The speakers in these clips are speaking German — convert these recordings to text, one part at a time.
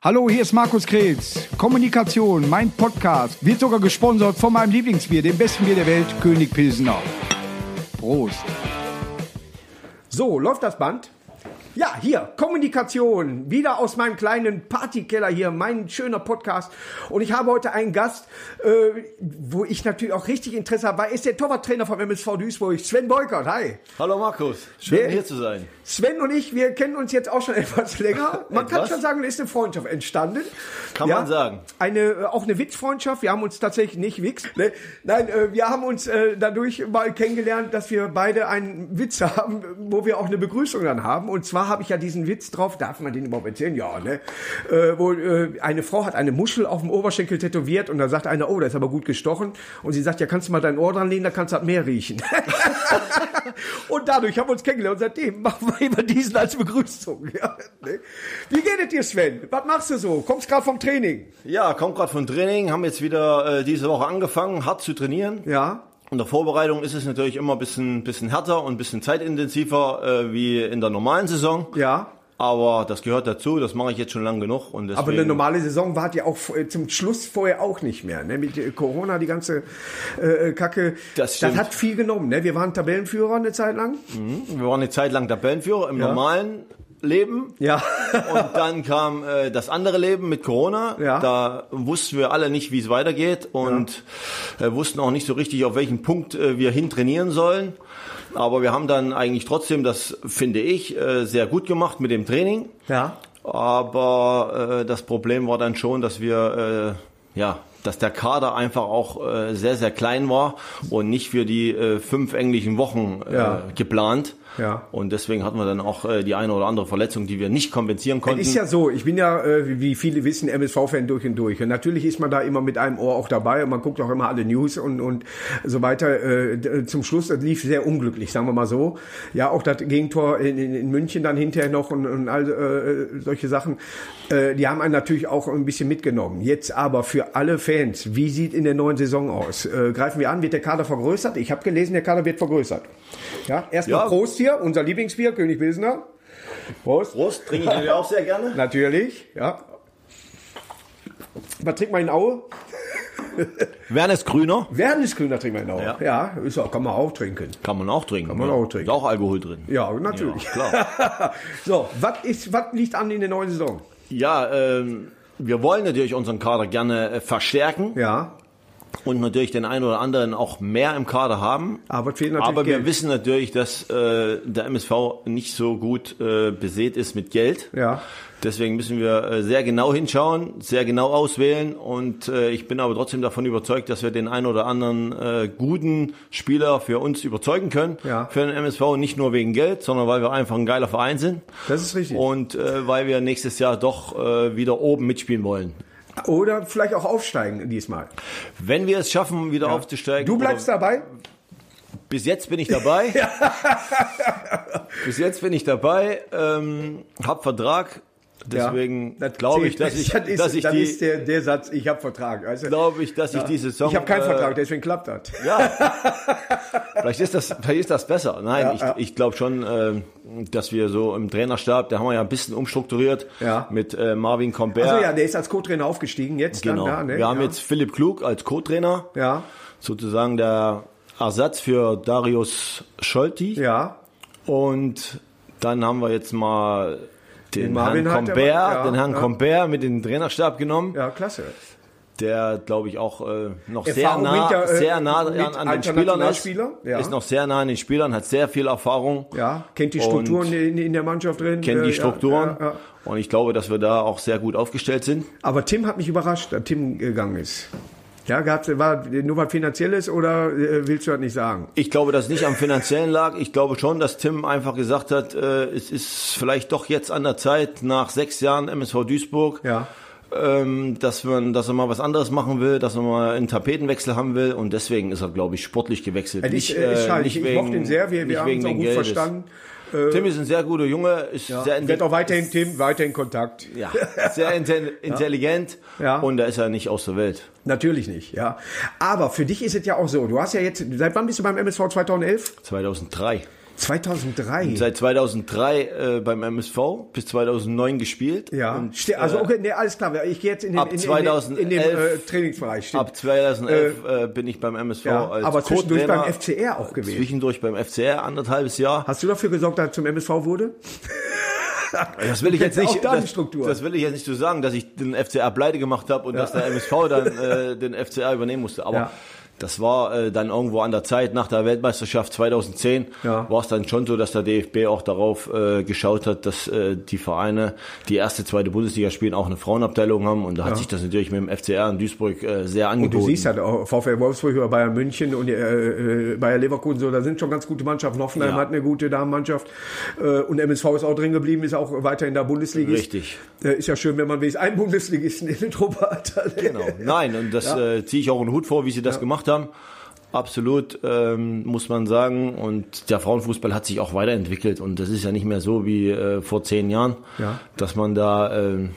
Hallo, hier ist Markus Kretz. Kommunikation, mein Podcast, wird sogar gesponsert von meinem Lieblingsbier, dem besten Bier der Welt, König Pilsener. Prost. So, läuft das Band? Ja, hier, Kommunikation, wieder aus meinem kleinen Partykeller hier, mein schöner Podcast. Und ich habe heute einen Gast, äh, wo ich natürlich auch richtig Interesse habe, weil er ist der Torwarttrainer vom MSV Duisburg, Sven Beukert. Hi. Hallo Markus, schön Wer- hier zu sein. Sven und ich, wir kennen uns jetzt auch schon etwas länger. Man kann Etwas? schon sagen, es ist eine Freundschaft entstanden. Kann man sagen. Eine, äh, auch eine Witzfreundschaft. Wir haben uns tatsächlich nicht Witz. Ne? Nein, äh, wir haben uns äh, dadurch mal kennengelernt, dass wir beide einen Witz haben, wo wir auch eine Begrüßung dann haben. Und zwar habe ich ja diesen Witz drauf, darf man den überhaupt erzählen? Ja, ne? Äh, wo äh, eine Frau hat eine Muschel auf dem Oberschenkel tätowiert und da sagt einer, oh, das ist aber gut gestochen. Und sie sagt, ja, kannst du mal dein Ohr dran legen, da kannst du das Meer riechen. und dadurch haben wir uns kennengelernt und seitdem machen wir immer diesen als Begrüßung. Ja, ne? Wie geht es dir, Sven? Was machst du so? Kommst gerade vom Training? Ja, kommt gerade von Training, haben jetzt wieder äh, diese Woche angefangen, hart zu trainieren. Ja. In der Vorbereitung ist es natürlich immer ein bisschen, bisschen härter und ein bisschen zeitintensiver äh, wie in der normalen Saison. Ja. Aber das gehört dazu, das mache ich jetzt schon lang genug. Und deswegen, Aber eine normale Saison war ja auch äh, zum Schluss vorher auch nicht mehr. Ne? Mit äh, Corona, die ganze äh, Kacke. Das stimmt. hat viel genommen. Ne? Wir waren Tabellenführer eine Zeit lang. Wir waren eine Zeit lang Tabellenführer im normalen Leben. Ja. Und dann kam äh, das andere Leben mit Corona. Ja. Da wussten wir alle nicht, wie es weitergeht und äh, wussten auch nicht so richtig, auf welchen Punkt äh, wir hin trainieren sollen. Aber wir haben dann eigentlich trotzdem, das finde ich, äh, sehr gut gemacht mit dem Training. Ja. Aber äh, das Problem war dann schon, dass wir äh, ja dass der Kader einfach auch äh, sehr, sehr klein war und nicht für die äh, fünf englischen Wochen äh, Ja. geplant. Ja. Und deswegen hatten wir dann auch äh, die eine oder andere Verletzung, die wir nicht kompensieren konnten. Es ist ja so, ich bin ja, äh, wie viele wissen, MSV-Fan durch und durch. Und natürlich ist man da immer mit einem Ohr auch dabei und man guckt auch immer alle News und, und so weiter. Äh, d- zum Schluss, das lief sehr unglücklich, sagen wir mal so. Ja, auch das Gegentor in, in, in München dann hinterher noch und, und all äh, solche Sachen, äh, die haben einen natürlich auch ein bisschen mitgenommen. Jetzt aber für alle Fans, wie sieht in der neuen Saison aus? Äh, greifen wir an, wird der Kader vergrößert? Ich habe gelesen, der Kader wird vergrößert. Ja, erstmal Ja. Prost hier, unser Lieblingsbier, König Pilsner. Prost. Prost, trinke ich auch sehr gerne. Natürlich, ja. Was trinkt man in Aue? Werner ist grüner. Werniskühler trinkt man in Aue. Ja. Ja, ist auch, kann man auch trinken. Kann man auch trinken. Kann man ja. auch trinken. Ist auch Alkohol drin. Ja, natürlich. Ja, klar. so, was ist, was liegt an in der neuen Saison? Ja, ähm, wir wollen natürlich unseren Kader gerne äh, verstärken Ja, und natürlich den einen oder anderen auch mehr im Kader haben. aber Aber wir Geld. wissen natürlich, dass äh, der MSV nicht so gut äh, besät ist mit Geld. Ja. Deswegen müssen wir äh, sehr genau hinschauen, sehr genau auswählen und äh, ich bin aber trotzdem davon überzeugt, dass wir den einen oder anderen äh, guten Spieler für uns überzeugen können. Ja. Für den MSV nicht nur wegen Geld, sondern weil wir einfach ein geiler Verein sind. Das ist richtig. Und äh, weil wir nächstes Jahr doch äh, wieder oben mitspielen wollen. Oder vielleicht auch aufsteigen diesmal. Wenn wir es schaffen, wieder aufzusteigen. Du bleibst dabei? Bis jetzt bin ich dabei. Bis jetzt bin ich dabei, ähm, hab Vertrag. Deswegen Ja, glaube ich, dass ich, das ist, dass ich das die, ist der, der Satz, ich habe Vertrag. Du? glaube ich, dass ich die Saison. ich habe keinen äh, Vertrag, deswegen klappt das. Ja. vielleicht ist das, vielleicht ist das besser. Nein, Ja, ich, ja. ich glaube schon, äh, dass wir so im Trainerstab, da haben wir ja ein bisschen umstrukturiert Ja. mit äh, Marvin Comper. Also ja, der ist als Co-Trainer aufgestiegen jetzt. genau. Dann da, ne? Wir haben ja. jetzt Philipp Klug als Co-Trainer, Ja, sozusagen der Ersatz für Darius Scholti. ja. Und dann haben wir jetzt mal den, Den Herrn er mal- ja, den Herrn ja. Comper mit den Trainerstab genommen, Ja, klasse. der glaube ich auch äh, noch sehr Erfahrung nah, der, äh, sehr nah an, an den Spielern ist, Internationalspieler, ja. ist noch sehr nah an den Spielern, hat sehr viel Erfahrung, Ja, kennt die Strukturen in, in der Mannschaft drin. kennt äh, die ja, Strukturen ja. und ich glaube, dass wir da auch sehr gut aufgestellt sind. Aber Tim hat mich überrascht, dass Tim gegangen ist. Ja, gab's, war nur was Finanzielles oder äh, willst du das nicht sagen? Ich glaube, dass es nicht am finanziellen lag. Ich glaube schon, dass Tim einfach gesagt hat, äh, es ist vielleicht doch jetzt an der Zeit nach sechs Jahren MSV Duisburg. Ja. ähm, dass, man, dass er mal was anderes machen will, dass er mal einen Tapetenwechsel haben will und deswegen ist er, glaube ich, sportlich gewechselt. Es ist, äh, ist schade. ich, ich mochte ihn sehr, wir, nicht wir haben wegen uns auch gut Geldes. verstanden. Tim ist ein sehr guter Junge, ist sehr, Ich werde auch weiterhin Tim, weiterhin Kontakt. ja, sehr intel intelligent Ja. und da ist er nicht aus der Welt. Natürlich nicht, ja. Aber für dich ist es ja auch so, du hast ja jetzt, seit wann bist du beim MSV 2011? 2003. 2003. Seit 2003 äh, beim MSV bis 2009 gespielt. ja, Und, also äh, okay, nee, alles klar. Ich gehe jetzt in den, ab in, in, in, 2011 in den äh, Trainingsbereich. Stimmt. Ab 2011 äh, bin ich beim MSV ja, als aber zwischendurch beim. FCR auch gewesen. Zwischendurch beim FCR anderthalbes Jahr. Hast du dafür gesorgt, dass er zum MSV wurde? Das will ich jetzt nicht. da die Das, Struktur. das will ich jetzt nicht so sagen, dass ich den FCR pleite gemacht habe und dass der MSV dann äh, den FCR übernehmen musste. Aber Ja. Das war äh, dann irgendwo an der Zeit nach der Weltmeisterschaft 2010 Ja. war es dann schon so, dass der DFB auch darauf äh, geschaut hat, dass äh, die Vereine, die erste, zweite Bundesliga spielen, auch eine Frauenabteilung haben. Und da hat sich das natürlich mit dem FCR in Duisburg äh, sehr Und angeboten. du siehst halt auch VfL Wolfsburg oder Bayern München und äh, äh, Bayer Leverkusen, so, da sind schon ganz gute Mannschaften. Hoffenheim Ja. hat eine gute Damenmannschaft äh, und MSV ist auch drin geblieben, ist auch weiter in der Bundesliga. Richtig. Äh, ist ja schön, wenn man wenigstens einen Bundesligisten in der Truppe hat. Genau. Nein, und das äh, ziehe ich auch einen Hut vor, wie sie das gemacht haben. Absolut, ähm, muss man sagen. Und der Frauenfußball hat sich auch weiterentwickelt. Und das ist ja nicht mehr so wie äh, vor zehn Jahren, Ja. dass man da ähm,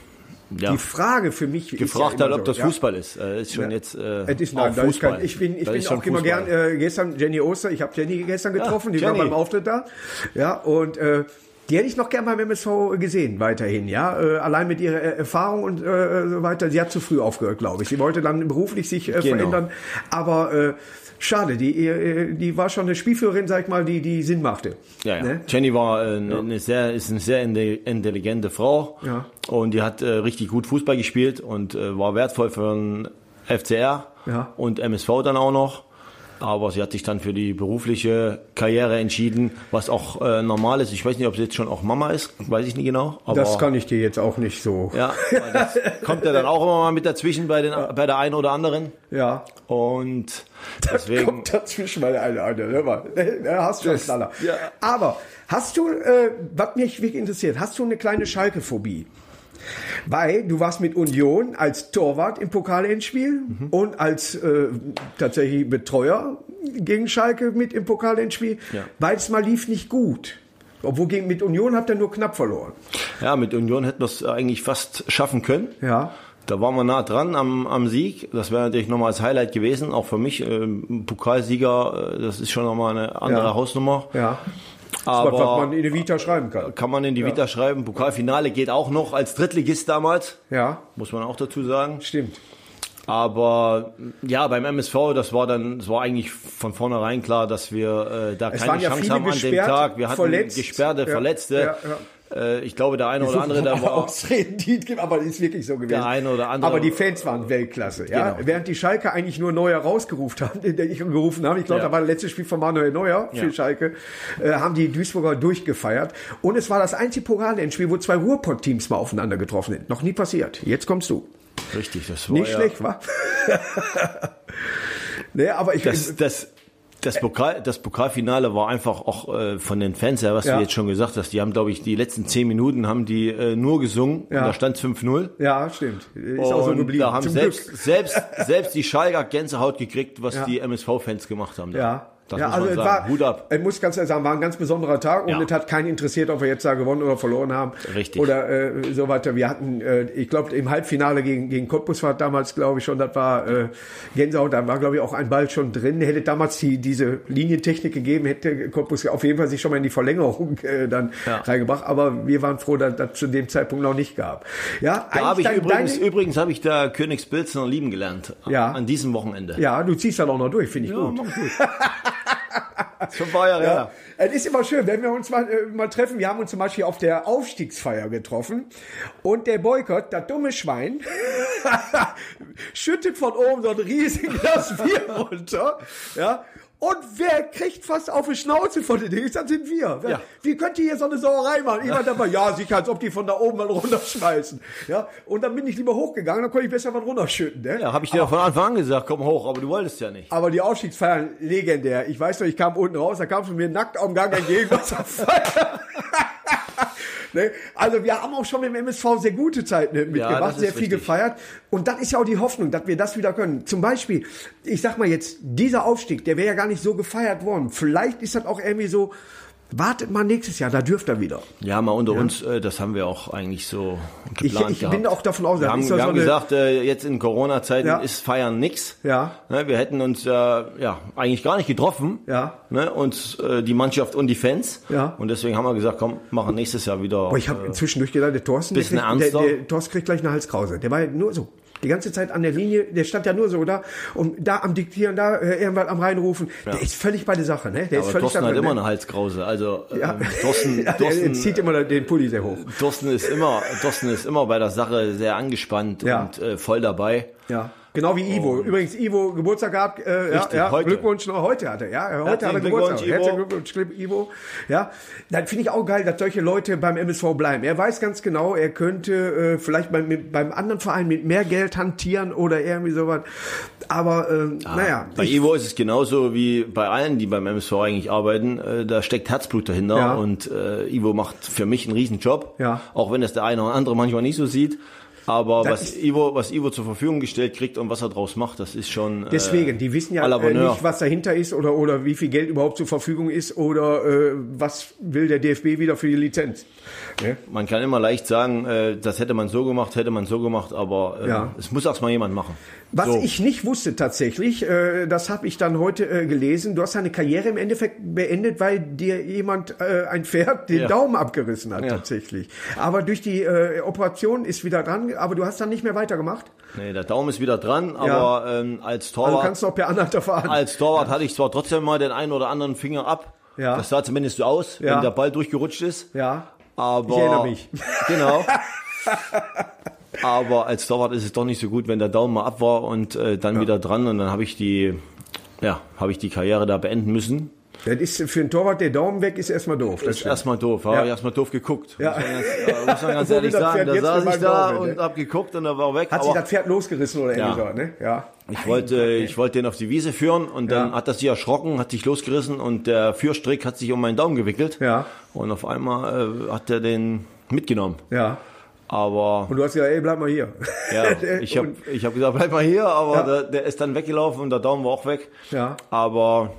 ja, Die Frage für mich gefragt ja hat, ob das ja. Fußball ist. Äh, ist schon Ja. jetzt äh, Es ist, nein, Fußball. kein, ich bin, ich Das bin auch immer gern, äh, gestern Jenny Oster, ich habe Jenny gestern getroffen, die Jenny. war beim Auftritt da. Ja, und äh, die hätte ich noch gern beim MSV gesehen, weiterhin, ja. Äh, allein mit ihrer Erfahrung und äh, so weiter. Sie hat zu früh aufgehört, glaube ich. Sie wollte dann beruflich sich äh, Genau. verändern. Aber äh, schade, die, äh, die war schon eine Spielführerin, sag ich mal, die, die Sinn machte. Ja, ja. Ne? Jenny war äh, eine, eine sehr, ist eine sehr intelligente Frau Ja. und die hat äh, richtig gut Fußball gespielt und äh, war wertvoll für den FCR Ja. und MSV dann auch noch. Aber sie hat sich dann für die berufliche Karriere entschieden, was auch äh, normal ist. Ich weiß nicht, ob sie jetzt schon auch Mama ist, weiß ich nicht genau. Aber Das kann ich dir jetzt auch nicht so. ja, das kommt ja dann auch immer mal mit dazwischen bei, den, bei der einen oder anderen. Ja. Und deswegen. Kommt dazwischen mal der eine, eine, hör mal. Da hast du schon Knaller. ja. Aber hast du, äh, was mich wirklich interessiert, hast du eine kleine Schalke-Phobie? Weil du warst mit Union als Torwart im Pokalendspiel Mhm. und als äh, tatsächlich Betreuer gegen Schalke mit im Pokalendspiel. Ja. Beides mal lief nicht gut. Obwohl gegen, mit Union habt ihr nur knapp verloren. Ja, mit Union hätten wir es eigentlich fast schaffen können. Ja. Da waren wir nah dran am, am Sieg. Das wäre natürlich nochmal als Highlight gewesen, auch für mich. Ähm, Pokalsieger, äh, das ist schon nochmal eine andere Ja. Hausnummer. Ja. Das ist was, Aber man in die Vita schreiben kann. kann man in die Vita schreiben. Pokalfinale geht auch noch als Drittligist damals, Ja, muss man auch dazu sagen. stimmt. Aber ja, beim MSV, das war dann, es war eigentlich von vornherein klar, dass wir äh, da Es keine ja Chance viele haben an dem Tag. Wir hatten verletzt. gesperrte, Ja, Verletzte. ja, ich glaube, der eine oder andere, alle war Ausreden, die gibt, aber das ist wirklich so gewesen. Der eine oder andere- Aber die Fans waren Weltklasse, ja. Genau. Während die Schalke eigentlich nur Neuer rausgerufen haben, ich gerufen haben, ich glaube, Ja. da war das letzte Spiel von Manuel Neuer für Ja. Schalke, äh, haben die Duisburger durchgefeiert. Und es war das einzige Pokalendspiel, wo zwei Ruhrpott-Teams mal aufeinander getroffen sind. Noch nie passiert. Jetzt kommst du. richtig. Das war Nicht ja, schlecht, wa? nee, aber ich, Das, das, das, Pokal, das Pokalfinale war einfach auch äh, von den Fans her, was Ja. du jetzt schon gesagt hast. Die haben, glaube ich, die letzten zehn Minuten haben die äh, nur gesungen. Ja. Und da stand 5-0. ja, stimmt. Ist auch so Und geblieben. da haben Zum selbst, Glück. selbst, selbst die Schalker Gänsehaut gekriegt, was Ja. die MSV-Fans gemacht haben. da. Ja. Das ja, also es sagen. war, Hut ab. Ich muss ganz ehrlich sagen, war ein ganz besonderer Tag und Ja. es hat keinen interessiert, ob wir jetzt da gewonnen oder verloren haben. Richtig. Oder äh, so weiter. Wir hatten, äh, ich glaube, im Halbfinale gegen, gegen Cottbus war damals, glaube ich, schon, das war äh, Gänsehaut, da war, glaube ich, auch ein Ball schon drin. Hätte damals die, diese Linientechnik gegeben, hätte Cottbus auf jeden Fall sich schon mal in die Verlängerung äh, dann Ja. reingebracht. Aber wir waren froh, dass das zu dem Zeitpunkt noch nicht gab. Ja, Da habe ich dein- übrigens, deine- übrigens habe ich da Königsbilzner lieben gelernt. Ja. An diesem Wochenende. ja, du ziehst dann auch noch durch, finde ich mach gut. Schon ein paar Jahre her. es ist immer schön, wenn wir uns mal, äh, mal treffen. Wir haben uns zum Beispiel auf der Aufstiegsfeier getroffen und der Boykott, das dumme Schwein, schüttet von oben so ein riesiges Bier runter. Ja. Und wer kriegt fast auf die Schnauze von den Dings? Das sind wir. Ja. Wie könnt ihr hier so eine Sauerei machen? Ich war dabei, ja, sicher, als ob die von da oben mal runterschmeißen. Ja. Und dann bin ich lieber hochgegangen, dann konnte ich besser was runterschütten. Ne? Ja, habe ich dir von Anfang an gesagt, komm hoch, aber du wolltest ja nicht. Aber die Aufstiegsfeiern legendär. Ich weiß noch, ich kam unten raus, da kam von mir nackt am Gang entgegen. Was. ne? Also wir haben auch schon mit dem MSV sehr gute Zeiten mitgemacht, ist sehr viel richtig. gefeiert. Und das ist ja auch die Hoffnung, dass wir das wieder können. Zum Beispiel, ich sag mal jetzt, dieser Aufstieg, der wäre ja gar nicht so gefeiert worden. Vielleicht ist das auch irgendwie so wartet mal nächstes Jahr, da dürft ihr wieder. Ja, mal unter uns, äh, das haben wir auch eigentlich so Ich, geplant ich gehabt. bin auch davon aus, wir haben, ja wir so haben gesagt, äh, jetzt in Corona-Zeiten Ja. ist Feiern nix. Ja. Ne, wir hätten uns äh, ja eigentlich gar nicht getroffen. Ja. Ne, uns äh, die Mannschaft und die Fans. Ja. Und deswegen haben wir gesagt, komm, machen nächstes Jahr wieder. Boah, ich habe zwischendurch gedacht, der Thorsten, der, Bisschen kriegt, der, der Thorsten kriegt gleich eine Halskrause. Der war ja nur so. Die ganze Zeit an der Linie, der stand ja nur so da und da am Diktieren, da äh, irgendwann am reinrufen. Der ist völlig bei der Sache, ne? Der ist aber völlig Thorsten hat immer ne? eine Halskrause. Also Ja. ähm, Thorsten, ja, Thorsten, zieht immer den Pulli sehr hoch. Thorsten ist immer, Thorsten ist immer bei der Sache sehr angespannt Ja. und äh, voll dabei. Ja. Genau wie Ivo. Übrigens, Ivo Geburtstag gehabt. Äh, ja, Richtig, ja, heute. Glückwunsch noch heute hatte. Ja, heute hat er Geburtstag. Ivo. Herzlichen Glückwunsch, Ivo. Ja, dann finde ich auch geil, dass solche Leute beim MSV bleiben. Er weiß ganz genau, er könnte äh, vielleicht beim, mit, beim anderen Verein mit mehr Geld hantieren oder irgendwie sowas. Aber äh, naja, Bei ich, Ivo ist es genauso wie bei allen, die beim MSV eigentlich arbeiten. Äh, da steckt Herzblut dahinter Ja. und äh, Ivo macht für mich einen riesen Job. Ja. Auch wenn es der eine oder andere manchmal nicht so sieht. Aber Das was Ivo, was Ivo zur Verfügung gestellt kriegt und was er draus macht, das ist schon. Deswegen, äh, die wissen ja äh, nicht, was dahinter ist oder, oder wie viel Geld überhaupt zur Verfügung ist oder äh, was will der DFB wieder für die Lizenz. Ne? Man kann immer leicht sagen, äh, das hätte man so gemacht, hätte man so gemacht, aber äh, Ja. es muss erst mal jemand machen. Was so. ich nicht wusste tatsächlich, äh, das habe ich dann heute äh, gelesen, du hast deine Karriere im Endeffekt beendet, weil dir jemand, äh, ein Pferd, den Ja. Daumen abgerissen hat Ja. tatsächlich. Aber durch die äh, Operation ist wieder dran, aber du hast dann nicht mehr weitergemacht. Nee, der Daumen ist wieder dran, aber ähm, als Also du Torwart, kannst noch per Anhalter fahren. als Torwart hatte ich zwar trotzdem mal den einen oder anderen Finger ab. Ja. Das sah zumindest so aus, Ja. wenn der Ball durchgerutscht ist. ja. Aber Ich erinnere mich. Genau. Aber als Torwart ist es doch nicht so gut, wenn der Daumen mal ab war und äh, dann wieder dran und dann habe ich die, ja, habe ich die Karriere da beenden müssen. Das ist für einen Torwart der Daumen weg, ist erstmal doof. Das ist erstmal doof, ja. Ja. ich erstmal doof geguckt. Ja. Muss man ganz, äh, muss man ganz Wo ehrlich sagen. Da saß ich da Daumen, und ne? hab geguckt und er war weg. Hat sich aber das Pferd losgerissen oder irgendwie Ja. so, ne? Ja. ich wollte, ich wollte den auf die Wiese führen und dann Ja. hat das sich erschrocken, hat sich losgerissen und der Führstrick hat sich um meinen Daumen gewickelt. Ja. Und auf einmal äh, hat er den mitgenommen. Ja. Aber Und du hast gesagt, ey, bleib mal hier. Ja, ich habe ich hab gesagt, bleib mal hier, aber Ja. der, der ist dann weggelaufen und der Daumen war auch weg. Ja. Aber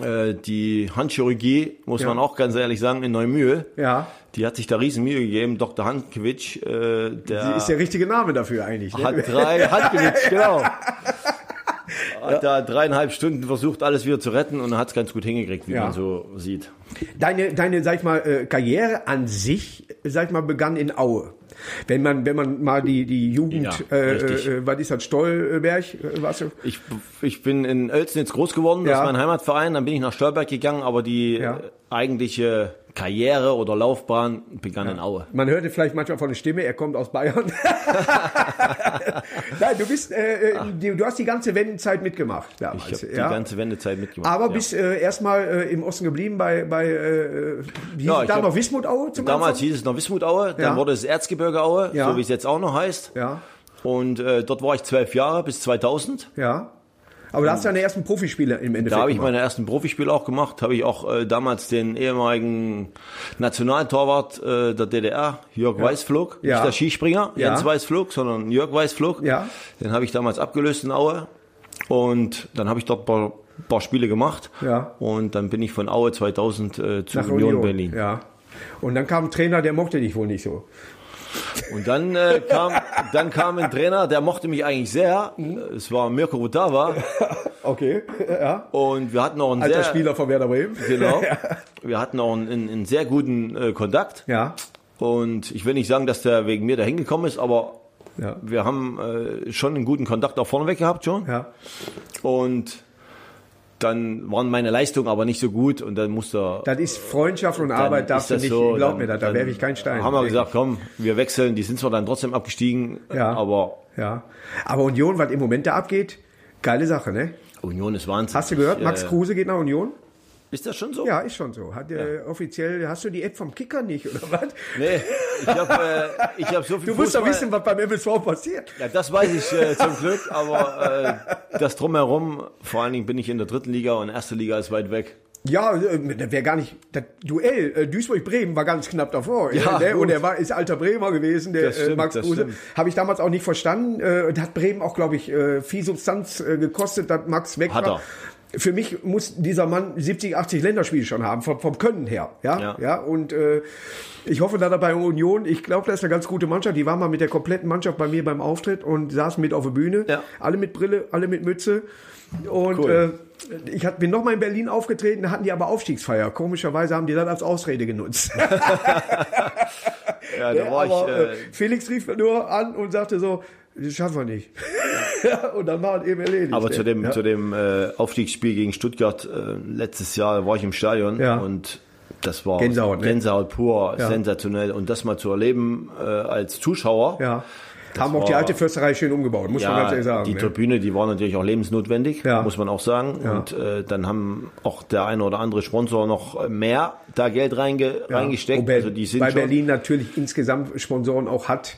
äh, die Handchirurgie, muss Ja. man auch ganz ehrlich sagen, in Neumühl, Ja. die hat sich da riesen Mühe gegeben. Dr. Handkewitsch, äh, der Die ist der richtige Name dafür eigentlich. Ne? hat drei, Handkewitsch, genau. Hat da dreieinhalb Stunden versucht, alles wieder zu retten und hat es ganz gut hingekriegt, wie Ja. man so sieht. Deine, deine, sag ich mal, äh, Karriere an sich, sag ich mal, begann in Aue. Wenn man, wenn man mal die, die Jugend, Ja, äh, richtig. äh, was ist das, Stolberg, äh, warst du? Ich, ich bin in Oelsnitz groß geworden, das Ja. ist mein Heimatverein, dann bin ich nach Stolberg gegangen, aber die Ja. Eigentliche Karriere oder Laufbahn begann in Aue. Man hörte vielleicht manchmal von der Stimme, er kommt aus Bayern. Nein, du bist, äh, äh, du hast die ganze Wendenzeit mitgemacht damals. Ich habe ja? die ganze Wendezeit mitgemacht. Aber ja. bist äh, erstmal äh, im Osten geblieben bei, bei äh, hieß Ja, es da noch Wismut-Aue zum Damals Anfang? hieß es noch Wismut-Aue, dann Ja. wurde es Erzgebirge-Aue, Ja. so wie es jetzt auch noch heißt. Ja, Und äh, dort war ich zwölf Jahre bis 2000. ja. Aber da hast du deine ersten Profispiele im Endeffekt Da habe ich meine ersten Profispiele auch gemacht. Habe ich auch äh, damals den ehemaligen Nationaltorwart äh, der DDR, Jörg Weißflug, Ja. nicht der Skispringer, Ja. Jens Weißflug, sondern Jörg Weißflug. Ja. Den habe ich damals abgelöst in Aue. Und dann habe ich dort ein paar, paar Spiele gemacht. Ja. Und dann bin ich von Aue 2000 äh, zu Nach Union, Berlin. Ja. Und dann kam ein Trainer, der mochte dich wohl nicht so. Und dann äh, kam, dann kam ein Trainer, der mochte mich eigentlich sehr. Mhm. Es war Mirko Rutava. Okay, ja. Und wir hatten auch einen Alter sehr, Spieler von Werder Bremen. Genau. Wir hatten auch einen, einen, einen sehr guten äh, Kontakt. Ja. Und ich will nicht sagen, dass der wegen mir da hingekommen ist, aber Ja. wir haben äh, schon einen guten Kontakt auch vorneweg gehabt schon. Ja. Und dann waren meine Leistungen aber nicht so gut und dann musste er. Das ist Freundschaft und Arbeit, darfst du nicht, so, glaub dann- mir das, da werfe ich keinen Stein. Haben wir gesagt, komm, wir wechseln. Die sind zwar dann trotzdem abgestiegen, Ja. aber Ja. Aber Union, was im Moment da abgeht, geile Sache, ne? Union ist Wahnsinn. Hast du gehört, Max äh, Kruse geht nach Union? Ist das schon so? Ja, ist schon so. Hat äh, offiziell, hast du die App vom Kicker nicht, oder was? Nee, ich habe äh, ich hab so viel Du musst doch wissen, was beim MSV passiert. Ja, das weiß ich äh, zum Glück, aber äh, das drumherum, vor allen Dingen bin ich in der dritten Liga und erste Liga ist weit weg. Ja, äh, das wäre gar nicht. Das Duell äh, Duisburg-Bremen war ganz knapp davor. Ja, äh, ne? Und er war, ist alter Bremer gewesen, der stimmt, Max Kruse. Habe ich damals auch nicht verstanden. Äh, hat Bremen auch, glaube ich, viel Substanz gekostet, dass Max weg Hat war. er. Für mich muss dieser Mann 70, 80 Länderspiele schon haben, vom, vom Können her. Ja, ja. Ja. und äh, ich hoffe, dass er bei Union, ich glaube, das ist eine ganz gute Mannschaft. Die war mal mit der kompletten Mannschaft bei mir beim Auftritt und saßen mit auf der Bühne. Ja. Alle mit Brille, alle mit Mütze. Und Cool. äh, ich hat, bin noch mal in Berlin aufgetreten, da hatten die aber Aufstiegsfeier. Komischerweise haben die das als Ausrede genutzt. Ja, da war aber ich, äh, äh, Felix rief nur an und sagte so, das schaffen wir nicht. Ja, und dann war es eben erledigt. aber ne? zu dem, ja. zu dem äh, Aufstiegsspiel gegen Stuttgart äh, letztes Jahr war ich im Stadion Ja. und das war Gänsehaut, ne? Gänsehaut pur, Ja. sensationell. Und das mal zu erleben äh, als Zuschauer, Ja. Haben auch die alte Fürsterei schön umgebaut, muss man ganz ehrlich sagen. die ne? Tribüne, die war natürlich auch lebensnotwendig, Ja. muss man auch sagen. Ja. Und äh, dann haben auch der eine oder andere Sponsor noch mehr da Geld reinge Ja. reingesteckt. Wobei also die sind bei schon, Berlin natürlich insgesamt Sponsoren auch hat.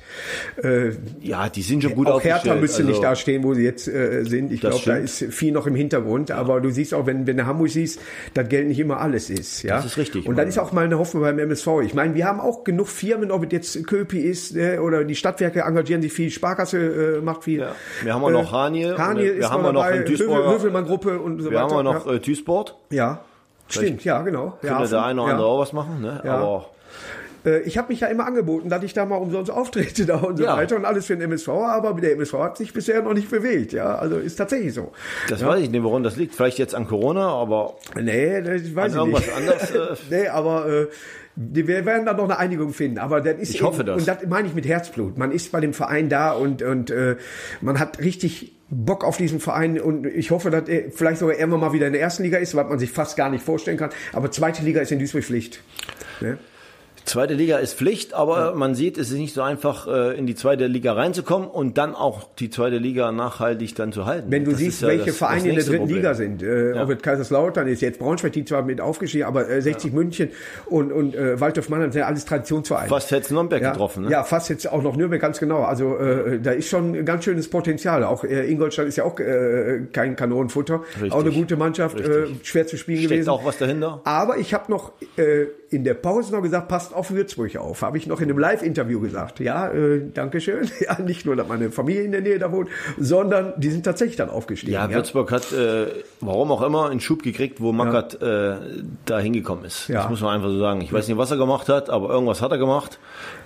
Äh, ja, die sind schon gut auch Hertha aufgestellt. müsste nicht Also, da stehen, wo sie jetzt äh, sind. Ich glaube, da ist viel noch im Hintergrund. Aber du siehst auch, wenn, wenn du Hamburg siehst, dass Geld nicht immer alles ist. Ja? Das ist richtig. Und dann ist auch mal eine Hoffnung beim MSV. Ich meine, wir haben auch genug Firmen, ob es jetzt Köpi ist äh, oder die Stadtwerke engagieren sich viel, Sparkasse äh, macht viel. Ja. Wir haben auch noch Haniel. Haniel Wir ist haben noch auch noch in Duisburger- Würfelmann-Gruppe und so Wir weiter. haben auch noch äh, T-Sport. ja. ja, stimmt, ja, genau. Könnte Ja, der eine oder ja. andere auch was machen, ne? Ja. Aber Äh, Ich habe mich ja immer angeboten, dass ich da mal umsonst auftrete da und so Ja. weiter und alles für den MSV, aber der MSV hat sich bisher noch nicht bewegt, ja, also ist tatsächlich so. das weiß ich nicht, woran das liegt. Vielleicht jetzt an Corona, aber Nee, das weiß ich nicht. anderes. Äh, Nee, aber äh, wir werden da noch eine Einigung finden. Aber das ist Ich hoffe eben, das. Und das meine ich mit Herzblut. Man ist bei dem Verein da und und äh, man hat richtig Bock auf diesen Verein und ich hoffe, dass er vielleicht sogar irgendwann mal wieder in der ersten Liga ist, was man sich fast gar nicht vorstellen kann. Aber zweite Liga ist in Duisburg Pflicht. Ne? Zweite Liga ist Pflicht, aber man sieht, es ist nicht so einfach, äh, in die zweite Liga reinzukommen und dann auch die zweite Liga nachhaltig dann zu halten. Wenn du Das siehst, ja welche das- Vereine das in der dritten Problem. Liga sind, äh, ob es Kaiserslautern ist, jetzt Braunschweig, die zwar mit aufgestiegen, aber äh, 60 München und, und äh, Waldorf Mannheim sind ja alles Traditionsvereine. Fast hätte Nürnberg ja, getroffen, ne? Ja, fast jetzt auch noch Nürnberg, ganz genau. Also äh, da ist schon ein ganz schönes Potenzial. Auch äh, Ingolstadt ist ja auch äh, kein Kanonenfutter. Richtig. Auch eine gute Mannschaft, äh, schwer zu spielen Steckt gewesen. auch was dahinter? Aber ich habe noch äh, in der Pause noch gesagt, passt auf Würzburg auf. Habe ich noch in einem Live-Interview gesagt. Ja, äh, danke schön. Ja, nicht nur, dass meine Familie in der Nähe da wohnt, sondern die sind tatsächlich dann aufgestiegen. Ja, Würzburg hat, äh, warum auch immer, einen Schub gekriegt, wo Mackert äh, da hingekommen ist. Ja. Das muss man einfach so sagen. Ich weiß nicht, was er gemacht hat, aber irgendwas hat er gemacht.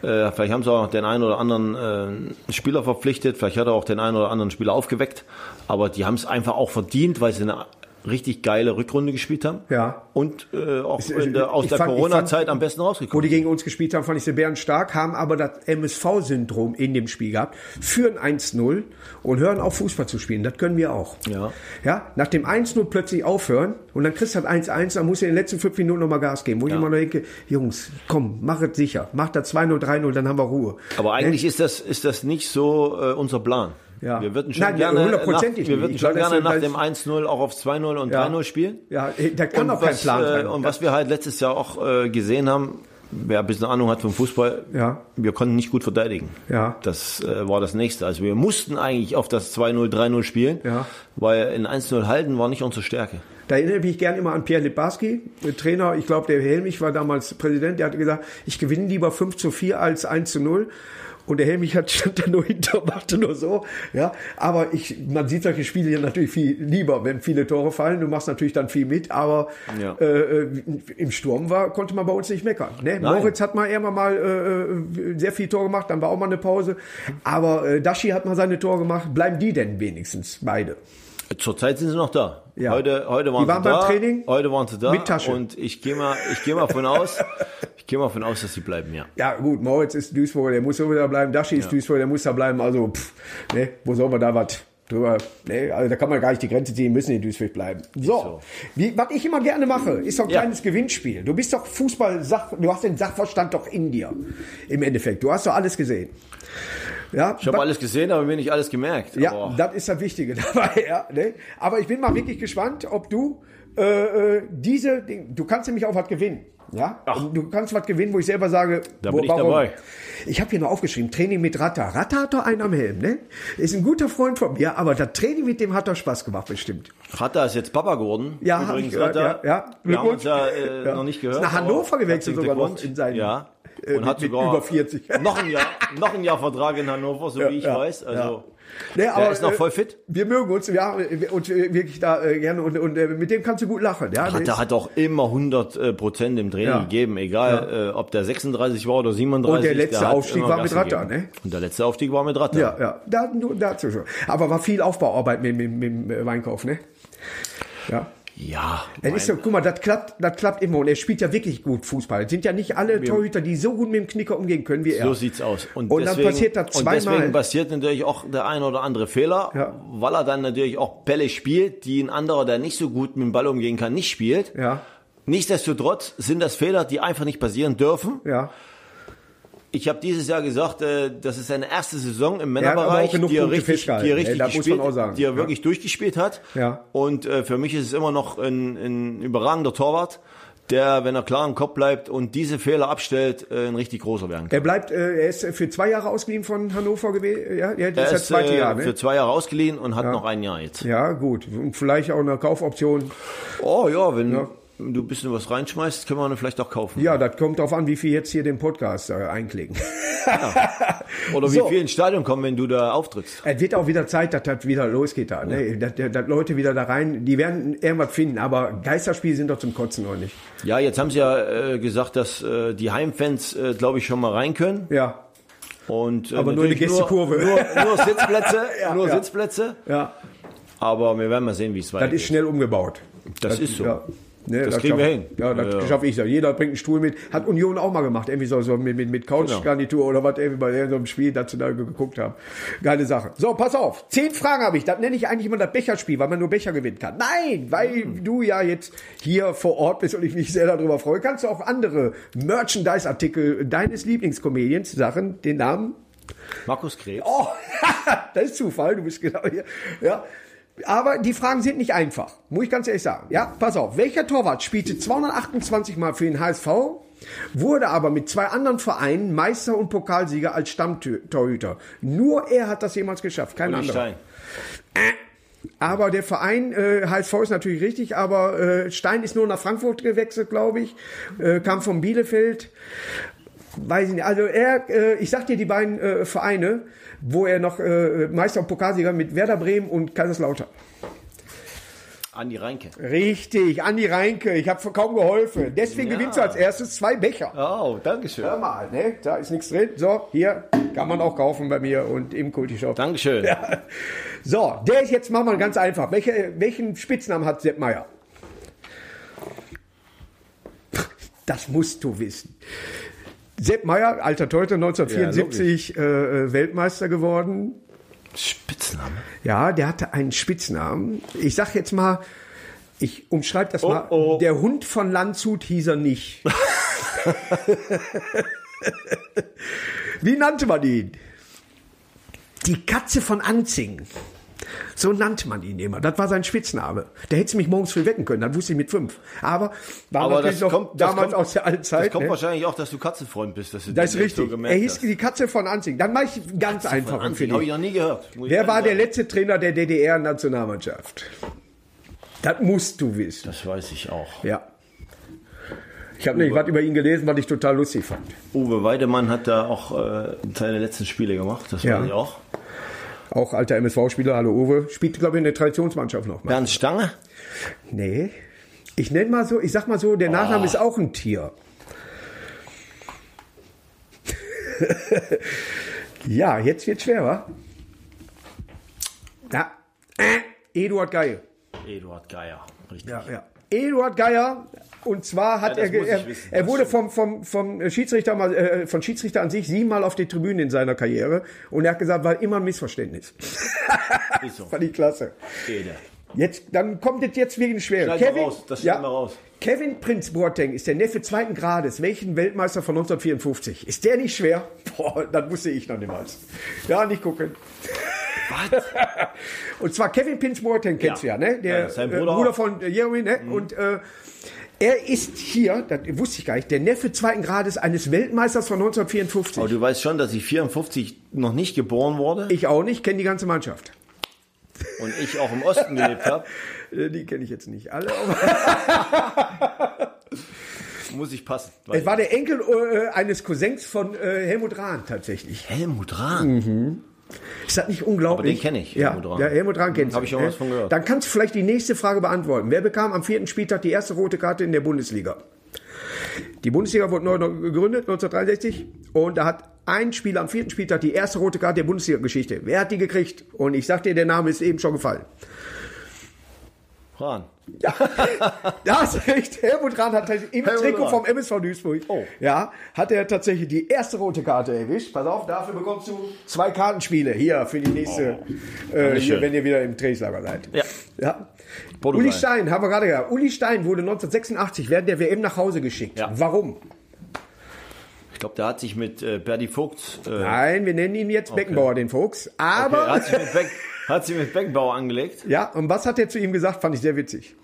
Äh, vielleicht haben sie auch den einen oder anderen äh, Spieler verpflichtet, vielleicht hat er auch den einen oder anderen Spieler aufgeweckt. Aber die haben es einfach auch verdient, weil sie eine richtig geile Rückrunde gespielt haben. Ja. Und äh, auch Es- in der, aus ich der ich Corona-Zeit am besten Wo rausgekommen. die gegen uns gespielt haben, fand ich sie Bären stark, haben aber das MSV-Syndrom in dem Spiel gehabt, führen 1-0 und hören auf Fußball zu spielen. Das können wir auch. Ja. Ja, nach dem 1-0 plötzlich aufhören und dann kriegst du das 1-1, dann musst du in den letzten fünf Minuten nochmal Gas geben. Wo ich Ja. immer noch denke, Jungs, komm, mach es sicher. Mach da 2-0, 3-0, dann haben wir Ruhe. Aber eigentlich ist das, ist das nicht so äh, unser Plan. Ja. Wir würden schon Nein, gerne, nach, wir würden schon glaube, gerne nach dem 1-0 auch auf 2-0 und Ja. 3-0 spielen. Ja, da kann und auch kein was, Plan äh, sein. Und was wir halt letztes Jahr auch äh, gesehen haben, wer ein bisschen Ahnung hat vom Fußball, Ja. wir konnten nicht gut verteidigen. Ja. Das äh, war das Nächste. Also wir mussten eigentlich auf das 2-0, 3-0 spielen, Ja. weil in 1-0 halten war nicht unsere Stärke. Da erinnere ich mich gern immer an Pierre Libarski, der Trainer, ich glaube, der Helmich war damals Präsident, der hatte gesagt, ich gewinne lieber 5 zu 4 als 1 zu 0. Und der Helmich hat stand da nur hinter, machte nur so, ja. Aber ich, man sieht solche Spiele ja natürlich viel lieber, wenn viele Tore fallen. Du machst natürlich dann viel mit, aber Ja. äh, äh, im Sturm war, konnte man bei uns nicht meckern. Ne? Moritz hat mal irgendwann mal äh, sehr viel Tore gemacht, dann war auch mal eine Pause. Aber äh, Dashi hat mal seine Tore gemacht. Bleiben die denn wenigstens beide? Zurzeit sind sie noch da. Ja. Heute, heute waren, Die waren sie beim da. Training? Heute waren sie da. Mit Tasche. Und ich gehe mal, ich gehe mal von aus, ich gehe mal von aus, dass sie bleiben, ja. Ja, gut, Moritz ist Duisburger, der muss so da bleiben. Dashi ist Duisburger, der muss da bleiben. Also, pff, ne, wo soll man da was drüber? Ne, also da kann man gar nicht die Grenze ziehen, müssen in Duisburg bleiben. So, so. Wie, was ich immer gerne mache, ist so ein Ja. kleines Gewinnspiel. Du bist doch Fußball, -Sach, du hast den Sachverstand doch in dir. Im Endeffekt, du hast doch alles gesehen. Ja, Ich habe alles gesehen, aber mir nicht alles gemerkt. ja, aber das ist das Wichtige dabei. Ja, ne? Aber ich bin mal wirklich gespannt, ob du äh, äh, diese, du kannst nämlich auch was gewinnen. Ja, Und du kannst was gewinnen, wo ich selber sage, Da wo, bin ich dabei. Ich habe hier noch aufgeschrieben, Training mit Ratter. Ratter hat doch einen am Helm, ne? Ist ein guter Freund von mir, aber das Training mit dem hat doch Spaß gemacht, bestimmt. Vater ist jetzt Papa geworden. Ja, ich gehört, ja, ja. Wir haben uns ja, äh, Ja. noch nicht gehört. Ist nach Hannover gewechselt sogar noch in seinen- Ja. äh, Und hat mit- sogar über 40. noch ein Jahr, noch ein Jahr Vertrag in Hannover, so wie ich ja, weiß. Also, Nee, der ist noch äh, voll fit. Wir mögen uns, ja, und äh, wirklich da äh, gerne und, und äh, mit dem kannst du gut lachen. Ja, Hat, Der der hat auch immer 100 äh, Prozent im Training Ja. gegeben, egal äh, ob der 36 war oder 37. Und der letzte hat Aufstieg war mit Ratter, gegeben. ne? Und der letzte Aufstieg war mit Ratter. ja, ja, da, nur dazu schon. Aber war viel Aufbauarbeit mit, mit, mit dem äh, Weinkauf, ne? Ja. Ja, Es ist so, guck mal, das klappt, das klappt immer und er spielt ja wirklich gut Fußball. Es sind ja nicht alle Torhüter, die so gut mit dem Knicker umgehen können wie er. So sieht's aus. Und, Und dann deswegen, passiert das Und zweimal. deswegen passiert natürlich auch der ein oder andere Fehler, Ja. weil er dann natürlich auch Bälle spielt, die ein anderer, der nicht so gut mit dem Ball umgehen kann, nicht spielt. Ja. Nichtsdestotrotz sind das Fehler, die einfach nicht passieren dürfen. Ja. Ich habe dieses Jahr gesagt, äh, das ist seine erste Saison im Männerbereich, die er richtig, die er richtig man gespielt, die er Ja. wirklich durchgespielt hat. Ja. Und äh, für mich ist es immer noch ein, ein überragender Torwart, der, wenn er klar im Kopf bleibt und diese Fehler abstellt, äh, ein richtig großer werden kann. Er bleibt, äh, er ist für zwei Jahre ausgeliehen von Hannover gewesen. Ja, ja, das Er ist das zweite äh, Jahr, ne? für zwei Jahre ausgeliehen und hat noch ein Jahr jetzt. Ja, gut. Und vielleicht auch eine Kaufoption. Oh ja, wenn Ja. Du ein bisschen was reinschmeißt, können wir ihn vielleicht auch kaufen. Ja, das kommt darauf an, wie viel jetzt hier den Podcast äh, einklicken. Oder wie So. viel ins Stadion kommen, wenn du da auftrittst. Es wird auch wieder Zeit, dass das wieder losgeht da. Ne? Dass, dass Leute wieder da rein, die werden irgendwas finden, aber Geisterspiele sind doch zum Kotzen noch nicht. Ja, jetzt haben sie ja äh, gesagt, dass äh, die Heimfans, äh, glaube ich, schon mal rein können. Ja, Und, äh, Aber nur eine Gästekurve. Nur, nur Sitzplätze, Ja, nur ja. Sitzplätze. ja. Aber wir werden mal sehen, wie es Das weitergeht. ist schnell umgebaut. Das ist so. Ja. Ne, Das kriegen wir hin. Ja, das Ja, schaffe ich. so. Jeder bringt einen Stuhl mit. Hat Union auch mal gemacht. Irgendwie so, so mit, mit, mit Couchgarnitur oder was irgendwie bei so einem Spiel, das sie da geguckt haben. Geile Sache. So, pass auf. Zehn Fragen habe ich. Das nenne ich eigentlich immer das Becherspiel, weil man nur Becher gewinnen kann. Nein, weil du ja jetzt hier vor Ort bist und ich mich sehr darüber freue, kannst du auch andere Merchandise-Artikel deines Lieblingscomedians, Sachen, den Namen Markus Krebs. Oh, das ist Zufall, du bist genau hier. Ja. Aber die Fragen sind nicht einfach, muss ich ganz ehrlich sagen. Ja, pass auf. Welcher Torwart spielte 228 Mal für den HSV, wurde aber mit zwei anderen Vereinen Meister und Pokalsieger als Stammtorhüter? Nur er hat das jemals geschafft, kein Uli anderer. Stein. Aber der Verein äh, HSV ist natürlich richtig, aber äh, Stein ist nur nach Frankfurt gewechselt, glaube ich, äh, kam von Bielefeld. Weiß ich nicht. Also er, äh, ich sag dir die beiden äh, Vereine, wo er noch äh, Meister und Pokalsieger mit Werder Bremen und Kaiserslautern. Andi Reinke. Richtig, Andi Reinke. Ich habe kaum geholfen. Deswegen Ja. gewinnst du als erstes zwei Becher. Oh, Dankeschön. Hör mal, ne? Da ist nichts drin. So, hier kann man auch kaufen bei mir und im Kulti-Shop. Dankeschön. Ja. So, der ist jetzt machen wir ganz einfach. Welche, welchen Spitznamen hat Sepp Meier? Das musst du wissen. Sepp Meier, alter Torhüter, 1974 äh, äh, Weltmeister geworden. Spitzname. Ja, der hatte einen Spitznamen. Ich sag jetzt mal, ich umschreibe das mal. oh. Der Hund von Landshut hieß er nicht. Wie nannte man ihn? Die Katze von Anzing. So nannte man ihn immer. Das war sein Spitzname. Der hätte mich morgens früh wecken können. Das wusste ich mit fünf. Aber war Aber natürlich das noch kommt, das damals kommt, aus der alten Zeit. Das kommt ne? wahrscheinlich auch, dass du Katzenfreund bist. Dass du Das ist so richtig. gemerkt er hieß hast. die Katze von Anzing. Dann mache ich ganz einfach Von für Anfang habe ich noch nie gehört. Wer war der sagen. letzte Trainer der DDR-Nationalmannschaft? Das musst du wissen. Das weiß ich auch. Ja. Ich habe nämlich was über ihn gelesen, was ich total lustig fand. Uwe Weidemann hat da auch äh, seine letzten Spiele gemacht. Das Ja. weiß ich auch. Auch alter MSV-Spieler, hallo Uwe. Spielt, glaube ich, in der Traditionsmannschaft noch mal. Bernd Stange. Nee. Ich nenne mal so, ich sag mal so, der Nachname ist auch ein Tier. ja, jetzt wird schwer, wa? Ja. Äh, Eduard Geil. Eduard Geier. Richtig. Ja, ja. Eduard Geier. Und zwar hat Ja, er, er, er wurde vom, vom, vom Schiedsrichter mal, äh, von Schiedsrichter an sich siebenmal auf die Tribüne in seiner Karriere. Und er hat gesagt, war immer ein Missverständnis. Ist so. Fand ich klasse. Ede. Jetzt, dann kommt es jetzt wegen schwer. Mal raus, das schneid mal raus. Kevin Prinz Boateng ist der Neffe zweiten Grades. Welchen Weltmeister von 1954? Ist der nicht schwer? Boah, das wusste ich noch niemals. Ja, nicht gucken. Und zwar Kevin Prinz Boateng kennst Ja. du ja, ne? Der Ja, sein äh, Bruder Bruder auch. von äh, Jeremy, ne? Und äh, er ist hier, das wusste ich gar nicht, der Neffe zweiten Grades eines Weltmeisters von 1954. Aber du weißt schon, dass ich 54 noch nicht geboren wurde? ich auch nicht, kenne die ganze Mannschaft. und ich auch im Osten gelebt habe, Äh, Die kenne ich jetzt nicht alle. Muss ich passen. es war der Enkel äh, eines Cousins von äh, Helmut Rahn tatsächlich. Helmut Rahn. Ist das nicht unglaublich? Aber den kenn ich, Ja, Helmut Rahn. ja Helmut Rahn kennst Hab du, ich schon ne? was von gehört. Dann kannst du vielleicht die nächste Frage beantworten. Wer bekam am vierten Spieltag die erste rote Karte in der Bundesliga? Die Bundesliga wurde neu gegründet, 1963. Und da hat ein Spieler am vierten Spieltag die erste rote Karte der Bundesliga-Geschichte. Wer hat die gekriegt? Und ich sag dir, der Name ist eben schon gefallen. Rahn. Ja, da hast du recht. Helmut Rahn hat tatsächlich im Helmut Trikot Rahn. vom MSV Duisburg, Oh. ja, hat er tatsächlich die erste rote Karte erwischt. Pass auf, dafür bekommst du zwei Kartenspiele hier für die nächste, äh, hier, Dankeschön. wenn ihr wieder im Trainingslager seid. Ja. ja. Portugal. Uli Stein, haben wir gerade gesagt. Uli Stein wurde 1986 während der WM nach Hause geschickt. Ja. Warum? Ich glaube, der hat sich mit äh, Berdi Vogt, äh, Nein, wir nennen ihn jetzt Beckenbauer, den Fuchs. okay, Aber, hat, sich mit Beck, hat sich mit Beckenbauer angelegt. ja, und was hat er zu ihm gesagt? Fand ich sehr witzig.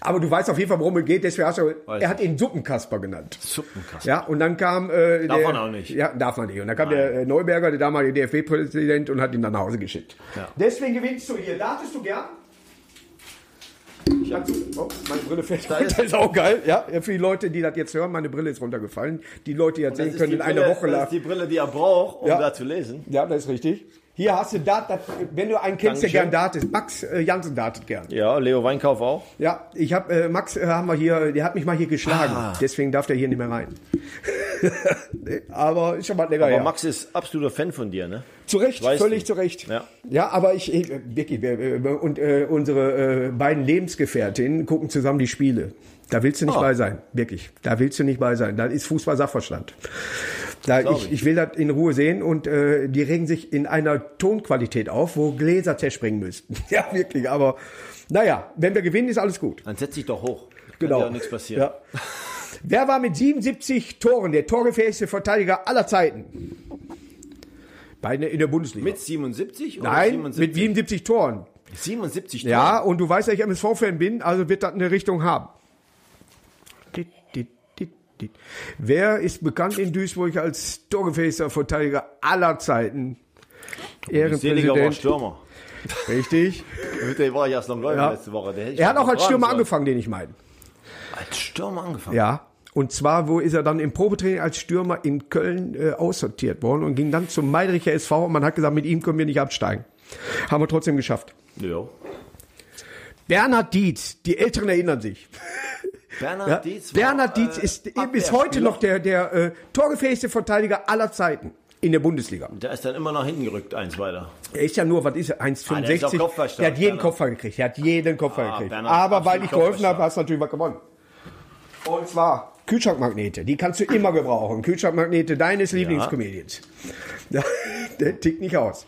Aber du weißt auf jeden Fall, worum es geht. Deswegen hast du, Weiß er hat ihn Suppenkasper genannt. Suppenkasper. Ja, und dann kam. Äh, Darf der, man auch nicht. Ja, darf man nicht. Und dann kam der äh, Neuberger, der damalige DFB-Präsident, und hat ihn dann nach Hause geschickt. Ja. Deswegen gewinnst du hier. Dartest du gern? Ich hab, oh, meine Brille fällt Da ist- Das ist auch geil. Ja, für die Leute, die das jetzt hören, meine Brille ist runtergefallen. Die Leute, die das Das sehen können, in einer Woche Das lang. ist die Brille, die er braucht, um Ja. da zu lesen. Ja, das ist richtig. Hier hast du Dart, das, wenn du einen kennst, der gern dartet. Max äh, Jansen dartet gern. Ja, Leo Weinkauf auch. Ja, ich habe äh, Max äh, haben wir hier, der hat mich mal hier geschlagen. Ah. Deswegen darf der hier nicht mehr rein. Aber ist schon mal länger Aber her. Max ist absoluter Fan von dir, ne? Zu Recht, völlig du. zu Recht. Ja. ja aber ich, ich wirklich, wir- wir- und äh, unsere äh, beiden Lebensgefährtinnen gucken zusammen die Spiele. Da willst du nicht Oh. bei sein, wirklich. Da willst du nicht bei sein. Da ist Fußball Sachverstand. Glaub ich, ich. ich will das in Ruhe sehen und äh, die regen sich in einer Tonqualität auf, wo Gläser zerspringen müssten. ja, wirklich. Aber naja, wenn wir gewinnen, ist alles gut. Dann setz dich doch hoch. Kann Genau. dir ja nichts passieren. Ja. Wer war mit 77 Toren der torgefähigste Verteidiger aller Zeiten? Beide in der Bundesliga. Mit 77? Oder Nein, 77? mit 77 Toren. 77 Toren. Ja, und du weißt, dass ich MSV-Fan bin, also wird das eine Richtung haben. Wer ist bekannt in Duisburg als torgefähigster Verteidiger aller Zeiten? Ehrenpräsident. Stürmer. Richtig. Mit dem war ich erst noch Läufer Ja. letzte Woche. Er hat auch als Stürmer sollen. angefangen, den ich meine. Als Stürmer angefangen? Ja. Und zwar, wo ist er dann im Probetraining als Stürmer in Köln äh, aussortiert worden und ging dann zum Meidricher SV und man hat gesagt, mit ihm können wir nicht absteigen. Haben wir trotzdem geschafft. Ja. Bernhard Dietz, die Älteren erinnern sich. Bernhard Ja? Dietz war, Bernhard Dietz äh, ist bis heute noch der, der äh, torgefähigste Verteidiger aller Zeiten in der Bundesliga. Der ist dann immer nach hinten gerückt, eins weiter. Er ist ja nur, was ist er, Ah, der 1,65. der hat jeden. Kopfball gekriegt. Er hat jeden Kopfball Ah, gekriegt. Bernhard, Aber weil ich geholfen habe, hast du natürlich was gewonnen. Und zwar Kühlschrankmagnete. Die kannst du immer gebrauchen. Kühlschrankmagnete deines Lieblingscomedians. Ja, der tickt nicht aus.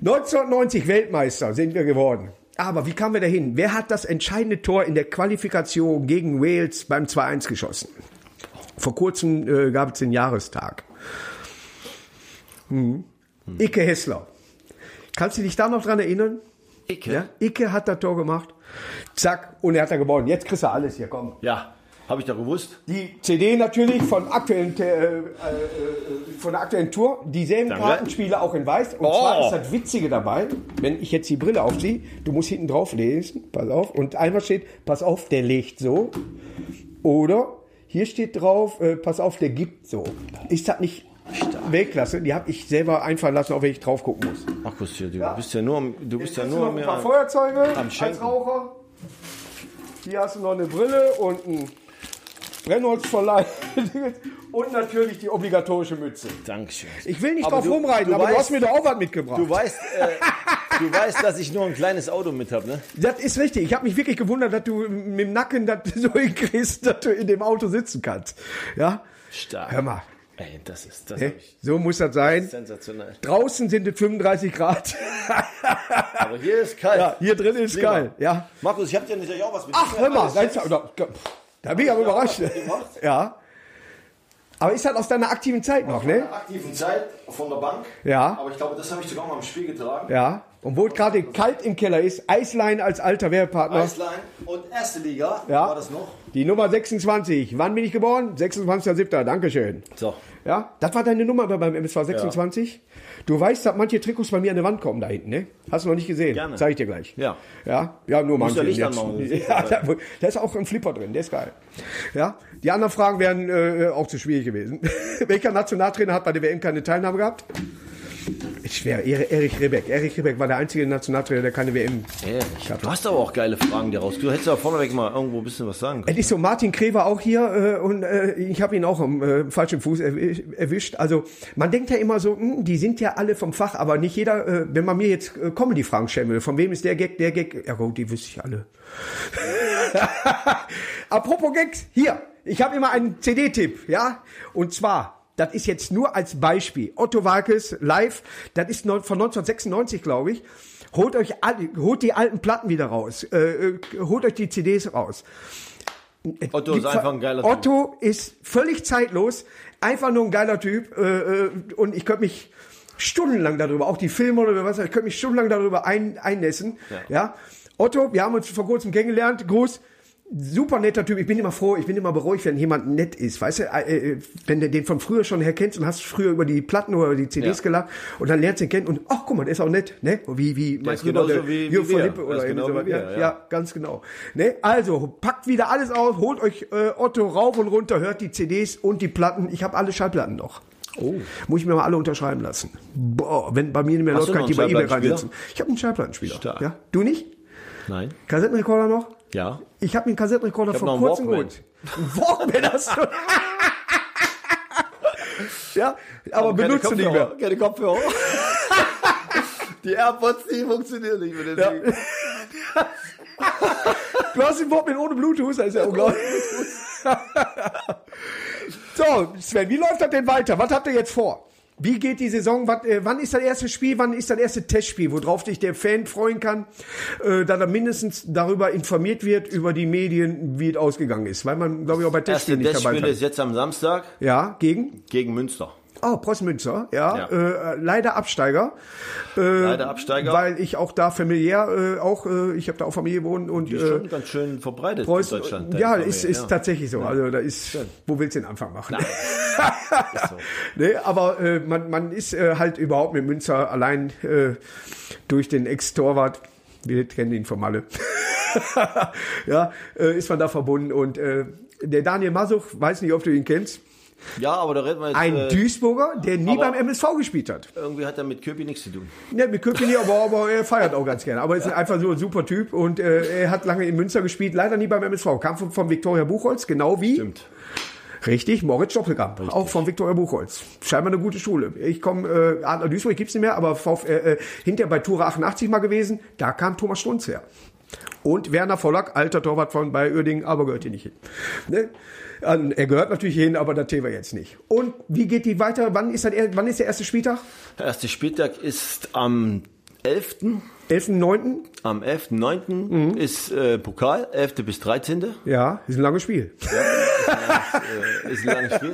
1990 Weltmeister sind wir geworden. Aber wie kamen wir dahin? Wer hat das entscheidende Tor in der Qualifikation gegen Wales beim 2-1 geschossen? Vor kurzem äh, gab es den Jahrestag. Hm. Icke Hessler. Kannst du dich da noch dran erinnern? Icke? Ja? Icke hat das Tor gemacht. Zack, und er hat da gewonnen. Jetzt kriegst du alles hier, komm. Ja, habe ich doch gewusst. Die CD natürlich von, aktuellen, äh, äh, äh, von der aktuellen Tour. Dieselben Danke. Kartenspiele auch in weiß. Und Oh. zwar ist das Witzige dabei, wenn ich jetzt die Brille aufziehe, du musst hinten drauf lesen, pass auf. Und einmal steht, pass auf, der legt so. Oder hier steht drauf, äh, pass auf, der gibt so. Ist das nicht Weltklasse? Die habe ich selber einfallen lassen, auch wenn ich drauf gucken muss. Markus, hier, du bist ja nur, am- du bist ja Jetzt nur noch ein paar Feuerzeuge am als. Raucher. Hier hast du noch eine Brille und ein Brennholzverleih. und natürlich die obligatorische Mütze. Dankeschön. Ich will nicht Aber drauf du- rumreiten, du aber du weißt- hast mir doch auch was mitgebracht. Du weißt, äh, du weißt, dass ich nur ein kleines Auto mit habe, ne? das ist richtig. Ich habe mich wirklich gewundert, dass du mit dem Nacken das so hinkriegst, dass du in dem Auto sitzen kannst. Ja? Stark. Hör mal. Ey, das ist, das hab ich So muss das sein. sensationell. Draußen sind es 35 Grad. Aber hier ist kalt. ja, hier drin ist Lieber. geil. Ja. Markus, ich habe dir natürlich auch was mit. Ach, hör mal, ist, da, bin ich aber überrascht. Ja. Aber ist das aus deiner aktiven Zeit noch, ne? aktiven Zeit von der Bank. Ja. Aber ich glaube, das habe ich sogar mal im Spiel getragen. Ja. Und wo es gerade kalt im Keller ist, Eislein als alter Werbepartner. Eisline und erste Liga Ja. war das noch. Die Nummer 26. Wann bin ich geboren? 26.07. Dankeschön. So. Ja, das war deine Nummer beim MSV 26. Du weißt, dass manche Trikots bei mir an der Wand kommen da hinten, ne? Hast du noch nicht gesehen? Gerne. Zeig ich dir gleich. Ja. Ja, ja nur manche. ja Ja, da, da ist auch ein Flipper drin, der ist geil. Ja, die anderen Fragen wären äh, auch zu schwierig gewesen. Welcher Nationaltrainer hat bei der WM keine Teilnahme gehabt? Schwer. Er- Erich Ribbeck. Erich Ribbeck war der einzige Nationaltrainer, der keine WM Ehrlich. Du hast aber auch geile Fragen dir raus. Du hättest ja vorneweg mal irgendwo ein bisschen was sagen können. Es ist so, Martin Kreh war auch hier äh, und äh, ich habe ihn auch am äh, falschen Fuß erwi- erwischt. Also man denkt ja immer so, hm, die sind ja alle vom Fach, aber nicht jeder, äh, wenn man mir jetzt äh, Comedy-Fragen stellen will, von wem ist der Gag, der Gag, ja gut, die wüsste ich alle. Apropos Gags, hier, ich habe immer einen CD-Tipp, ja, und zwar, das ist jetzt nur als Beispiel, Otto Walkes live, das ist von 1996, glaube ich, holt euch alle, holt die alten Platten wieder raus, äh, äh, holt euch die CDs raus. Otto ist einfach ein geiler Typ. Otto ist völlig zeitlos, einfach nur ein geiler Typ äh, äh, und ich könnte mich stundenlang darüber, auch die Filme oder was, ich könnte mich stundenlang darüber ein, einnässen. Ja. Otto, wir haben uns vor kurzem kennengelernt, Gruß. Super netter Typ. Ich bin immer froh, ich bin immer beruhigt, wenn jemand nett ist. Weißt du, äh, äh, wenn du den von früher schon her kennst und hast früher über die Platten oder die CDs Ja. gelacht und dann lernst du ihn kennen und ach guck mal, der ist auch nett, ne? Wie wie genauso Rüber, der wie- wie Jürgen von wir. Lippe Der oder genau wie wir, ja, ja. ganz genau. Ne? Also, packt wieder alles aus, holt euch äh, Otto rauf und runter, hört die CDs und die Platten. Ich habe alle Schallplatten noch. Oh. Muss ich mir mal alle unterschreiben lassen. Boah, wenn bei mir nicht mehr läuft, du kann ich die bei eBay reinsetzen. Ich habe einen Schallplattenspieler. Stark. Ja? Du nicht? Nein. Kassettenrekorder noch? Ja. Ich habe einen Kassettenrekorder Ich vor kurzem geholt. Walkman hast du. ja, aber keine benutzt du nicht mehr. Keine Kopfhörer. Die AirPods, die funktionieren nicht mit dem Ding. Du hast den Walkman ohne Bluetooth, das ist ja unglaublich. so, Sven, wie läuft das denn weiter? Was habt ihr jetzt vor? Wie geht die Saison? Äh, wann ist das erste Spiel? Wann ist das erste Testspiel, worauf sich der Fan freuen kann, äh, da er mindestens darüber informiert wird, über die Medien, wie es ausgegangen ist? Weil man, glaube ich, auch bei Testspielen nicht dabei Testspiel kann. ist jetzt am Samstag Ja, gegen? gegen Münster. Oh, Preußen Münster, ja. Ja. Äh, leider Absteiger. Äh, Leider Absteiger. Weil ich auch da familiär äh, auch, äh, ich habe da auch Familie wohnen und Die ist äh, schon ganz schön verbreitet Preußen, in Deutschland. deine ja, Familie, ist, ist ja. tatsächlich so. Also da ist, wo willst du den Anfang machen? So. ne, aber äh, man, man ist äh, halt überhaupt mit Münster allein äh, durch den Ex-Torwart, wir kennen ihn vom Alle, ja, äh, ist man da verbunden. Und äh, der Daniel Masuch, weiß nicht, ob du ihn kennst, Ja, aber da reden wir jetzt. ein äh, Duisburger, der nie beim MSV gespielt hat. irgendwie hat er mit Köpi nichts zu tun. Ne, mit Köpke nie, aber, aber er feiert auch ganz gerne. Aber ist einfach so ein super Typ und äh, er hat lange in Münster gespielt, leider nie beim MSV. Kam von, von Viktoria Buchholz, genau wie Stimmt. Richtig, Moritz Stoppelkamp, auch von Viktoria Buchholz. Scheinbar eine gute Schule. Ich komme, äh, Adler Duisburg gibt's nicht mehr, aber VfL, äh, äh, hinterher bei Tura 88 mal gewesen, da kam Thomas Strunz her. Und Werner Vollack, alter Torwart von bei Uerdingen, aber gehört hier nicht hin. Ne? Er gehört natürlich hin, aber das Thema jetzt nicht. Und wie geht die weiter? Wann ist, das, wann ist der erste Spieltag? Der erste Spieltag ist am 11. 11.9.? Am 11.9. Mhm. ist äh, Pokal, 11. bis 13. Ja, ist ein langes Spiel. äh, ist ein langes Spiel.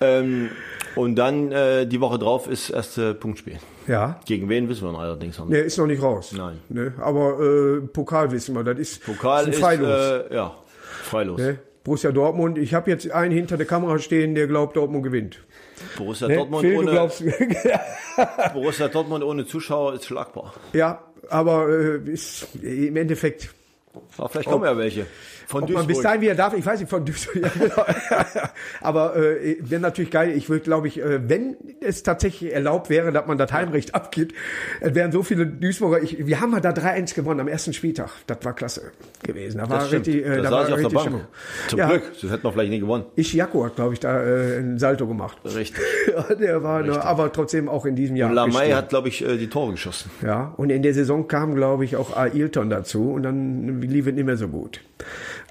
ähm, und dann äh, die Woche drauf ist erste Punktspiel. Ja. Gegen wen wissen wir allerdings noch nicht. Der ist noch nicht raus. Nein. Ne? Aber äh, Pokal wissen wir, das ist, Pokal ist ist, ein Freilos. äh, ja, freilos. Ne? Borussia Dortmund. Ich habe jetzt einen hinter der Kamera stehen, der glaubt, Dortmund gewinnt. Borussia, Ne? Dortmund Phil, ohne, glaubst, Borussia Dortmund ohne Zuschauer ist schlagbar. ja, aber äh, ist im Endeffekt, Aber vielleicht kommen ja welche. Von ob man bis Duisburg. dahin wieder darf, ich weiß nicht, von Duisburg. Genau. aber äh, wäre natürlich geil. Ich würde, glaube ich, äh, wenn es tatsächlich erlaubt wäre, dass man das Heimrecht abgibt, wären so viele Duisburger. Ich, wir haben mal da 3-1 gewonnen am ersten Spieltag. Das war klasse gewesen. Da war Das stimmt. richtig, äh, da da war ich auf der richtig Bank. Stimmung. Zum Ja. Glück, das hätten wir vielleicht nie gewonnen. Ischiako hat, glaube ich, da äh, ein Salto gemacht. Richtig. Der war, ne, aber trotzdem auch in diesem Jahr. Lamay abgestiegen. hat, glaube ich, äh, die Tore geschossen. Ja, und in der Saison kam, glaube ich, auch Ailton dazu und dann lief es nicht mehr so gut.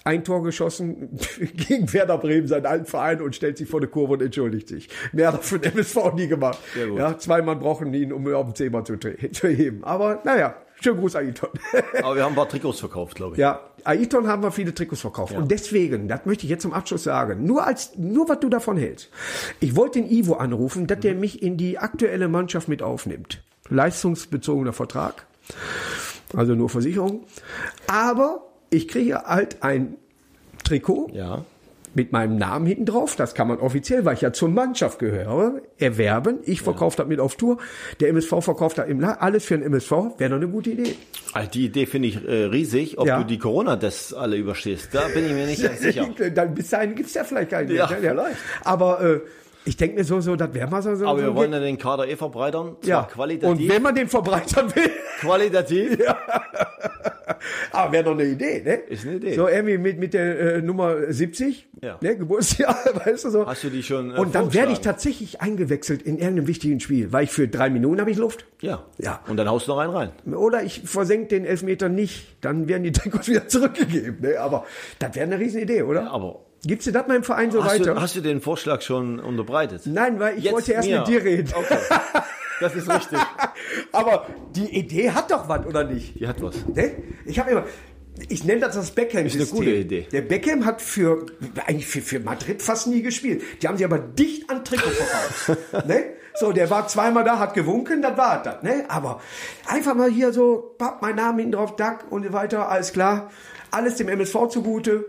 Ein Tor geschossen gegen Werder Bremen, seinen alten Verein, und stellt sich vor der Kurve und entschuldigt sich. Mehr hat er für den MSV nie gemacht. Ja, zwei Mann brauchen ihn, um auf den Zehmer zu, zu heben. Aber naja, schönen Gruß, Ailton. Aber wir haben ein paar Trikots verkauft, glaube ich. Ja, Aiton haben wir viele Trikots verkauft. Und deswegen, das möchte ich jetzt zum Abschluss sagen, nur als, nur was du davon hältst. Ich wollte den Ivo anrufen, dass der mich in die aktuelle Mannschaft mit aufnimmt. Leistungsbezogener Vertrag. Also nur Versicherung. Aber ich kriege halt ein Trikot Ja. mit meinem Namen hinten drauf. Das kann man offiziell, weil ich ja zur Mannschaft gehöre, erwerben. Ich verkaufe das mit auf Tour. Der MSV verkauft da im La alles für den MSV. Wäre doch eine gute Idee. Also die Idee finde ich äh, riesig. Ob Ja. du die Corona-Tests alle überstehst, da bin ich mir nicht ganz sicher. Dann bis dahin gibt's ja vielleicht keinen Ja, mehr. vielleicht. Aber äh, ich denke mir so, so, das wäre mal so. so Aber so wir wollen ja den Kader eh verbreitern. Ja. qualitativ. Und wenn man den verbreitern will, qualitativ. aber wäre doch eine Idee, ne? Ist eine Idee. So irgendwie mit, mit der äh, Nummer 70, Ja. ne, Geburtsjahr, weißt du so. Hast du die schon, äh, Und dann werde ich tatsächlich eingewechselt in irgendeinem wichtigen Spiel, weil ich für drei Minuten habe ich Luft. Ja. Ja. Und dann haust du noch einen rein. Oder ich versenke den Elfmeter nicht, dann werden die Trikots wieder zurückgegeben. Ne? Aber das wäre eine Riesenidee, oder? Aber Gibt's dir das mal im Verein so hast weiter? du, hast du den Vorschlag schon unterbreitet? Nein, weil ich Jetzt wollte erst mir. mit dir reden. Okay. Das ist richtig. Aber die Idee hat doch was, oder nicht? Die hat was. Ne? Ich habe immer, ich nenne das das beckham Ist eine gute Idee. Der Beckham hat für, eigentlich für, für Madrid fast nie gespielt. Die haben sie aber dicht an Trikot verkauft. ne? So, der war zweimal da, hat gewunken, das war das. Ne? Aber einfach mal hier so, papp, mein Name hinten drauf, Duck und so weiter, alles klar. Alles dem MSV zugute.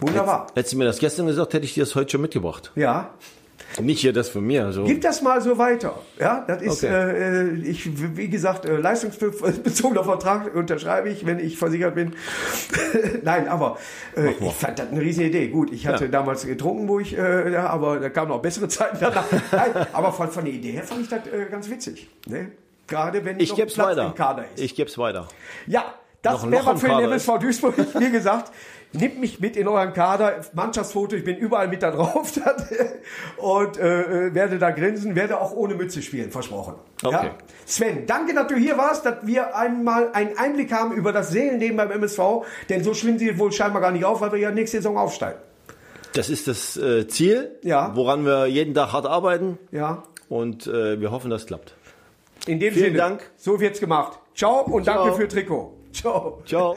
Wunderbar. Hättest du mir das gestern gesagt, hätte ich dir das heute schon mitgebracht. Ja, Nicht hier das von mir. So. Gib das mal so weiter. Ja, das ist, Okay. äh, ich, wie gesagt, äh, leistungsbezogener Vertrag unterschreibe ich, wenn ich versichert bin. Nein, aber äh, ich fand das eine riesen Idee. Gut, ich hatte Ja. damals getrunken, wo ich, äh, ja, aber da kamen noch bessere Zeiten danach. Nein, aber von, von der Idee her fand ich das äh, ganz witzig. Ne? Gerade wenn Ich noch Platz weiter. im Kader ist. Ich geb's weiter. Ja, das wäre für den MSV Duisburg. Wie gesagt, nimmt mich mit in euren Kader, Mannschaftsfoto, ich bin überall mit da drauf und äh, äh, werde da grinsen, werde auch ohne Mütze spielen, versprochen. Okay. Ja? Sven, danke, dass du hier warst, dass wir einmal einen Einblick haben über das Seelenleben beim MSV, denn so schlimm sieht wohl scheinbar gar nicht auf, weil wir ja nächste Saison aufsteigen. Das ist das äh, Ziel, Ja. woran wir jeden Tag hart arbeiten. Ja, Und äh, wir hoffen, das klappt. in dem Vielen Sinne. Dank. So wird's gemacht. Ciao und Ciao. danke für Trikot. Ciao. Ciao.